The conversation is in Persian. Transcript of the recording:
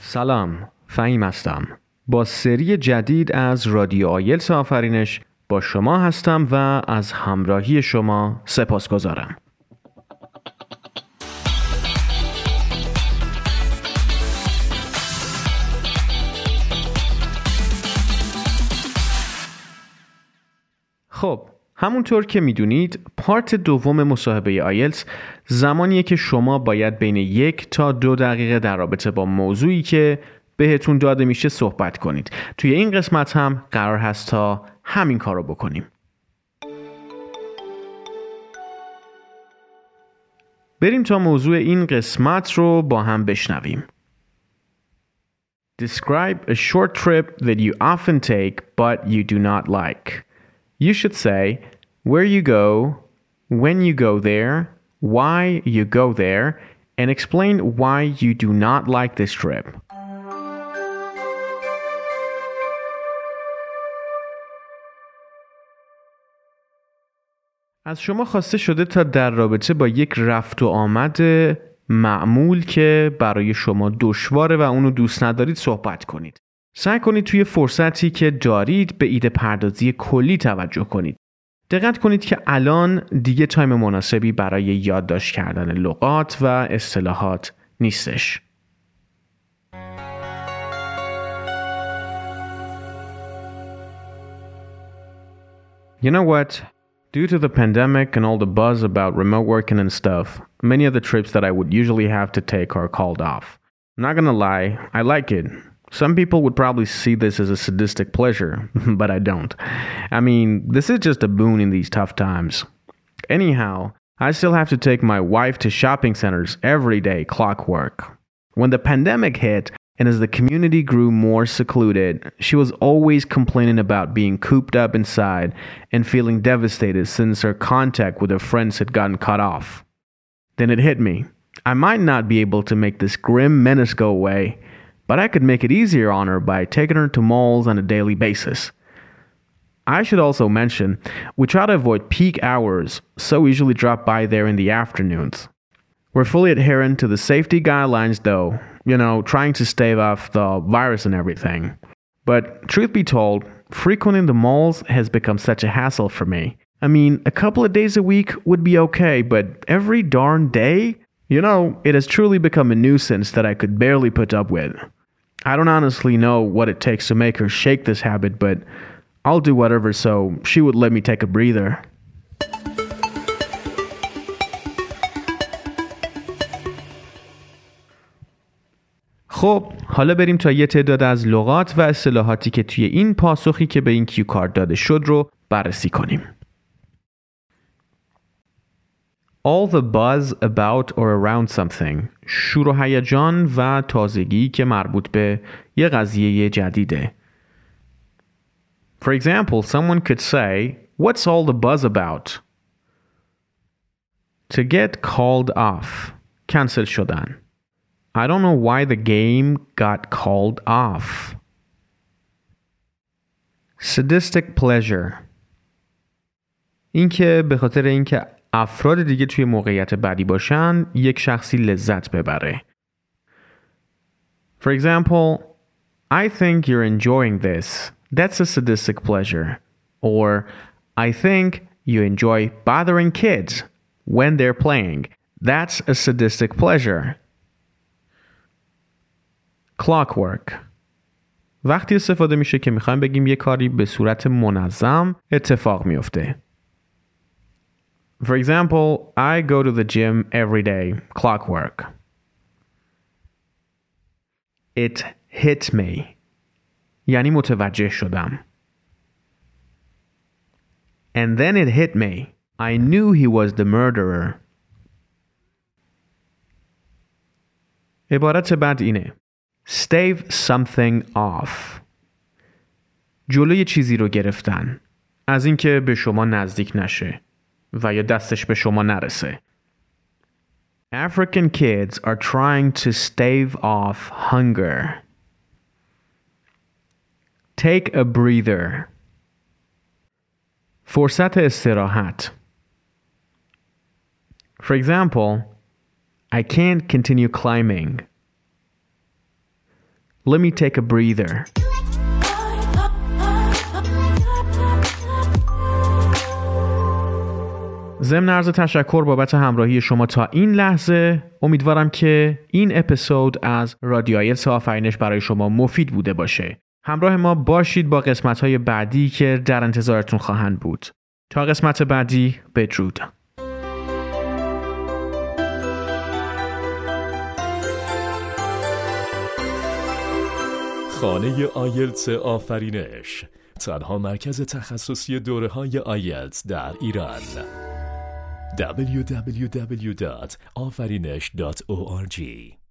سلام فهیم هستم. با سری جدید از رادیو آیلتس آفرینش با شما هستم و از همراهی شما سپاس گذارم خب همونطور که می‌دونید پارت دوم مصاحبه آیلتس زمانیه که شما باید بین یک تا دو دقیقه در رابطه با موضوعی که بهتون داده میشه صحبت کنید. توی این قسمت هم قرار هست تا همین کار رو بکنیم. بریم تا موضوع این قسمت رو با هم بشنویم. Describe a short trip that you often take but you do not like. You should say where you go, when you go there, why you go there, and explain why you do not like this trip. از شما خواسته شده تا در رابطه با یک رفت و آمد معمول که برای شما دشواره و اونو دوست ندارید صحبت کنید. سعی کنید توی فرصتی که دارید به ایده پردازی کلی توجه کنید. دقت کنید که الان دیگه تایم مناسبی برای یادداشت کردن لغات و اصطلاحات نیستش. You know what? Due to the pandemic and all the buzz about remote working and stuff, many of the trips that I would usually have to take are called off. I'm not gonna lie, I like it. Some people would probably see this as a sadistic pleasure, but I don't. I mean, this is just a boon in these tough times. Anyhow, I still have to take my wife to shopping centers every day, clockwork. When the pandemic hit, and as the community grew more secluded, she was always complaining about being cooped up inside and feeling devastated since her contact with her friends had gotten cut off. Then it hit me. I might not be able to make this grim menace go away, but I could make it easier on her by taking her to malls on a daily basis. I should also mention, we try to avoid peak hours, so we usually drop by there in the afternoons. We're fully adherent to the safety guidelines though, you know, trying to stave off the virus and everything. But truth be told, frequenting the malls has become such a hassle for me. I mean, a couple of days a week would be okay, but every darn day? You know, it has truly become a nuisance that I could barely put up with. I don't honestly know what it takes to make her shake this habit, but I'll do whatever so she would let me take a breather. خب حالا بریم تا یه تعداد از لغات و اصطلاحاتی که توی این پاسخی که به این کیو کارت داده شد رو بررسی کنیم. All the buzz about or around something شور و هیجان و تازگی که مربوط به یه قضیه جدیده. For example, someone could say, What's all the buzz about? To get called off. cancel شدن. I don't know why the game got called off. Sadistic pleasure اینکه به خاطر اینکه افراد دیگه توی موقعیت بدی باشن یک شخصی لذت ببره. For example, I think you're enjoying this. That's a sadistic pleasure. Or I think you enjoy bothering kids when they're playing. That's a sadistic pleasure. clockwork وقتی استفاده میشه که می‌خوایم بگیم یه کاری به صورت منظم اتفاق میفته. For example, I go to the gym every day. Clockwork. It hit me. یعنی متوجه شدم. And then it hit me. I knew he was the murderer. عبارت بعد اینه. Stave something off. جلوی چیزی رو گرفتن. از اینکه به شما نزدیک نشه و یا دستش به شما نرسه. African kids are trying to stave off hunger. Take a breather. فرصت استراحت. For example, I can't continue climbing. Let me take a breather. ضمن عرض تشکر بابت همراهی شما تا این لحظه امیدوارم که این اپیزود از رادیو آیلتس آفرینش برای شما مفید بوده باشه. همراه ما باشید با قسمت های بعدی که در انتظارتون خواهند بود. تا قسمت بعدی بدرود. خانه آیلتس آفرینش تنها مرکز تخصصی دوره های آیلتس در ایران. www.afarinesh.org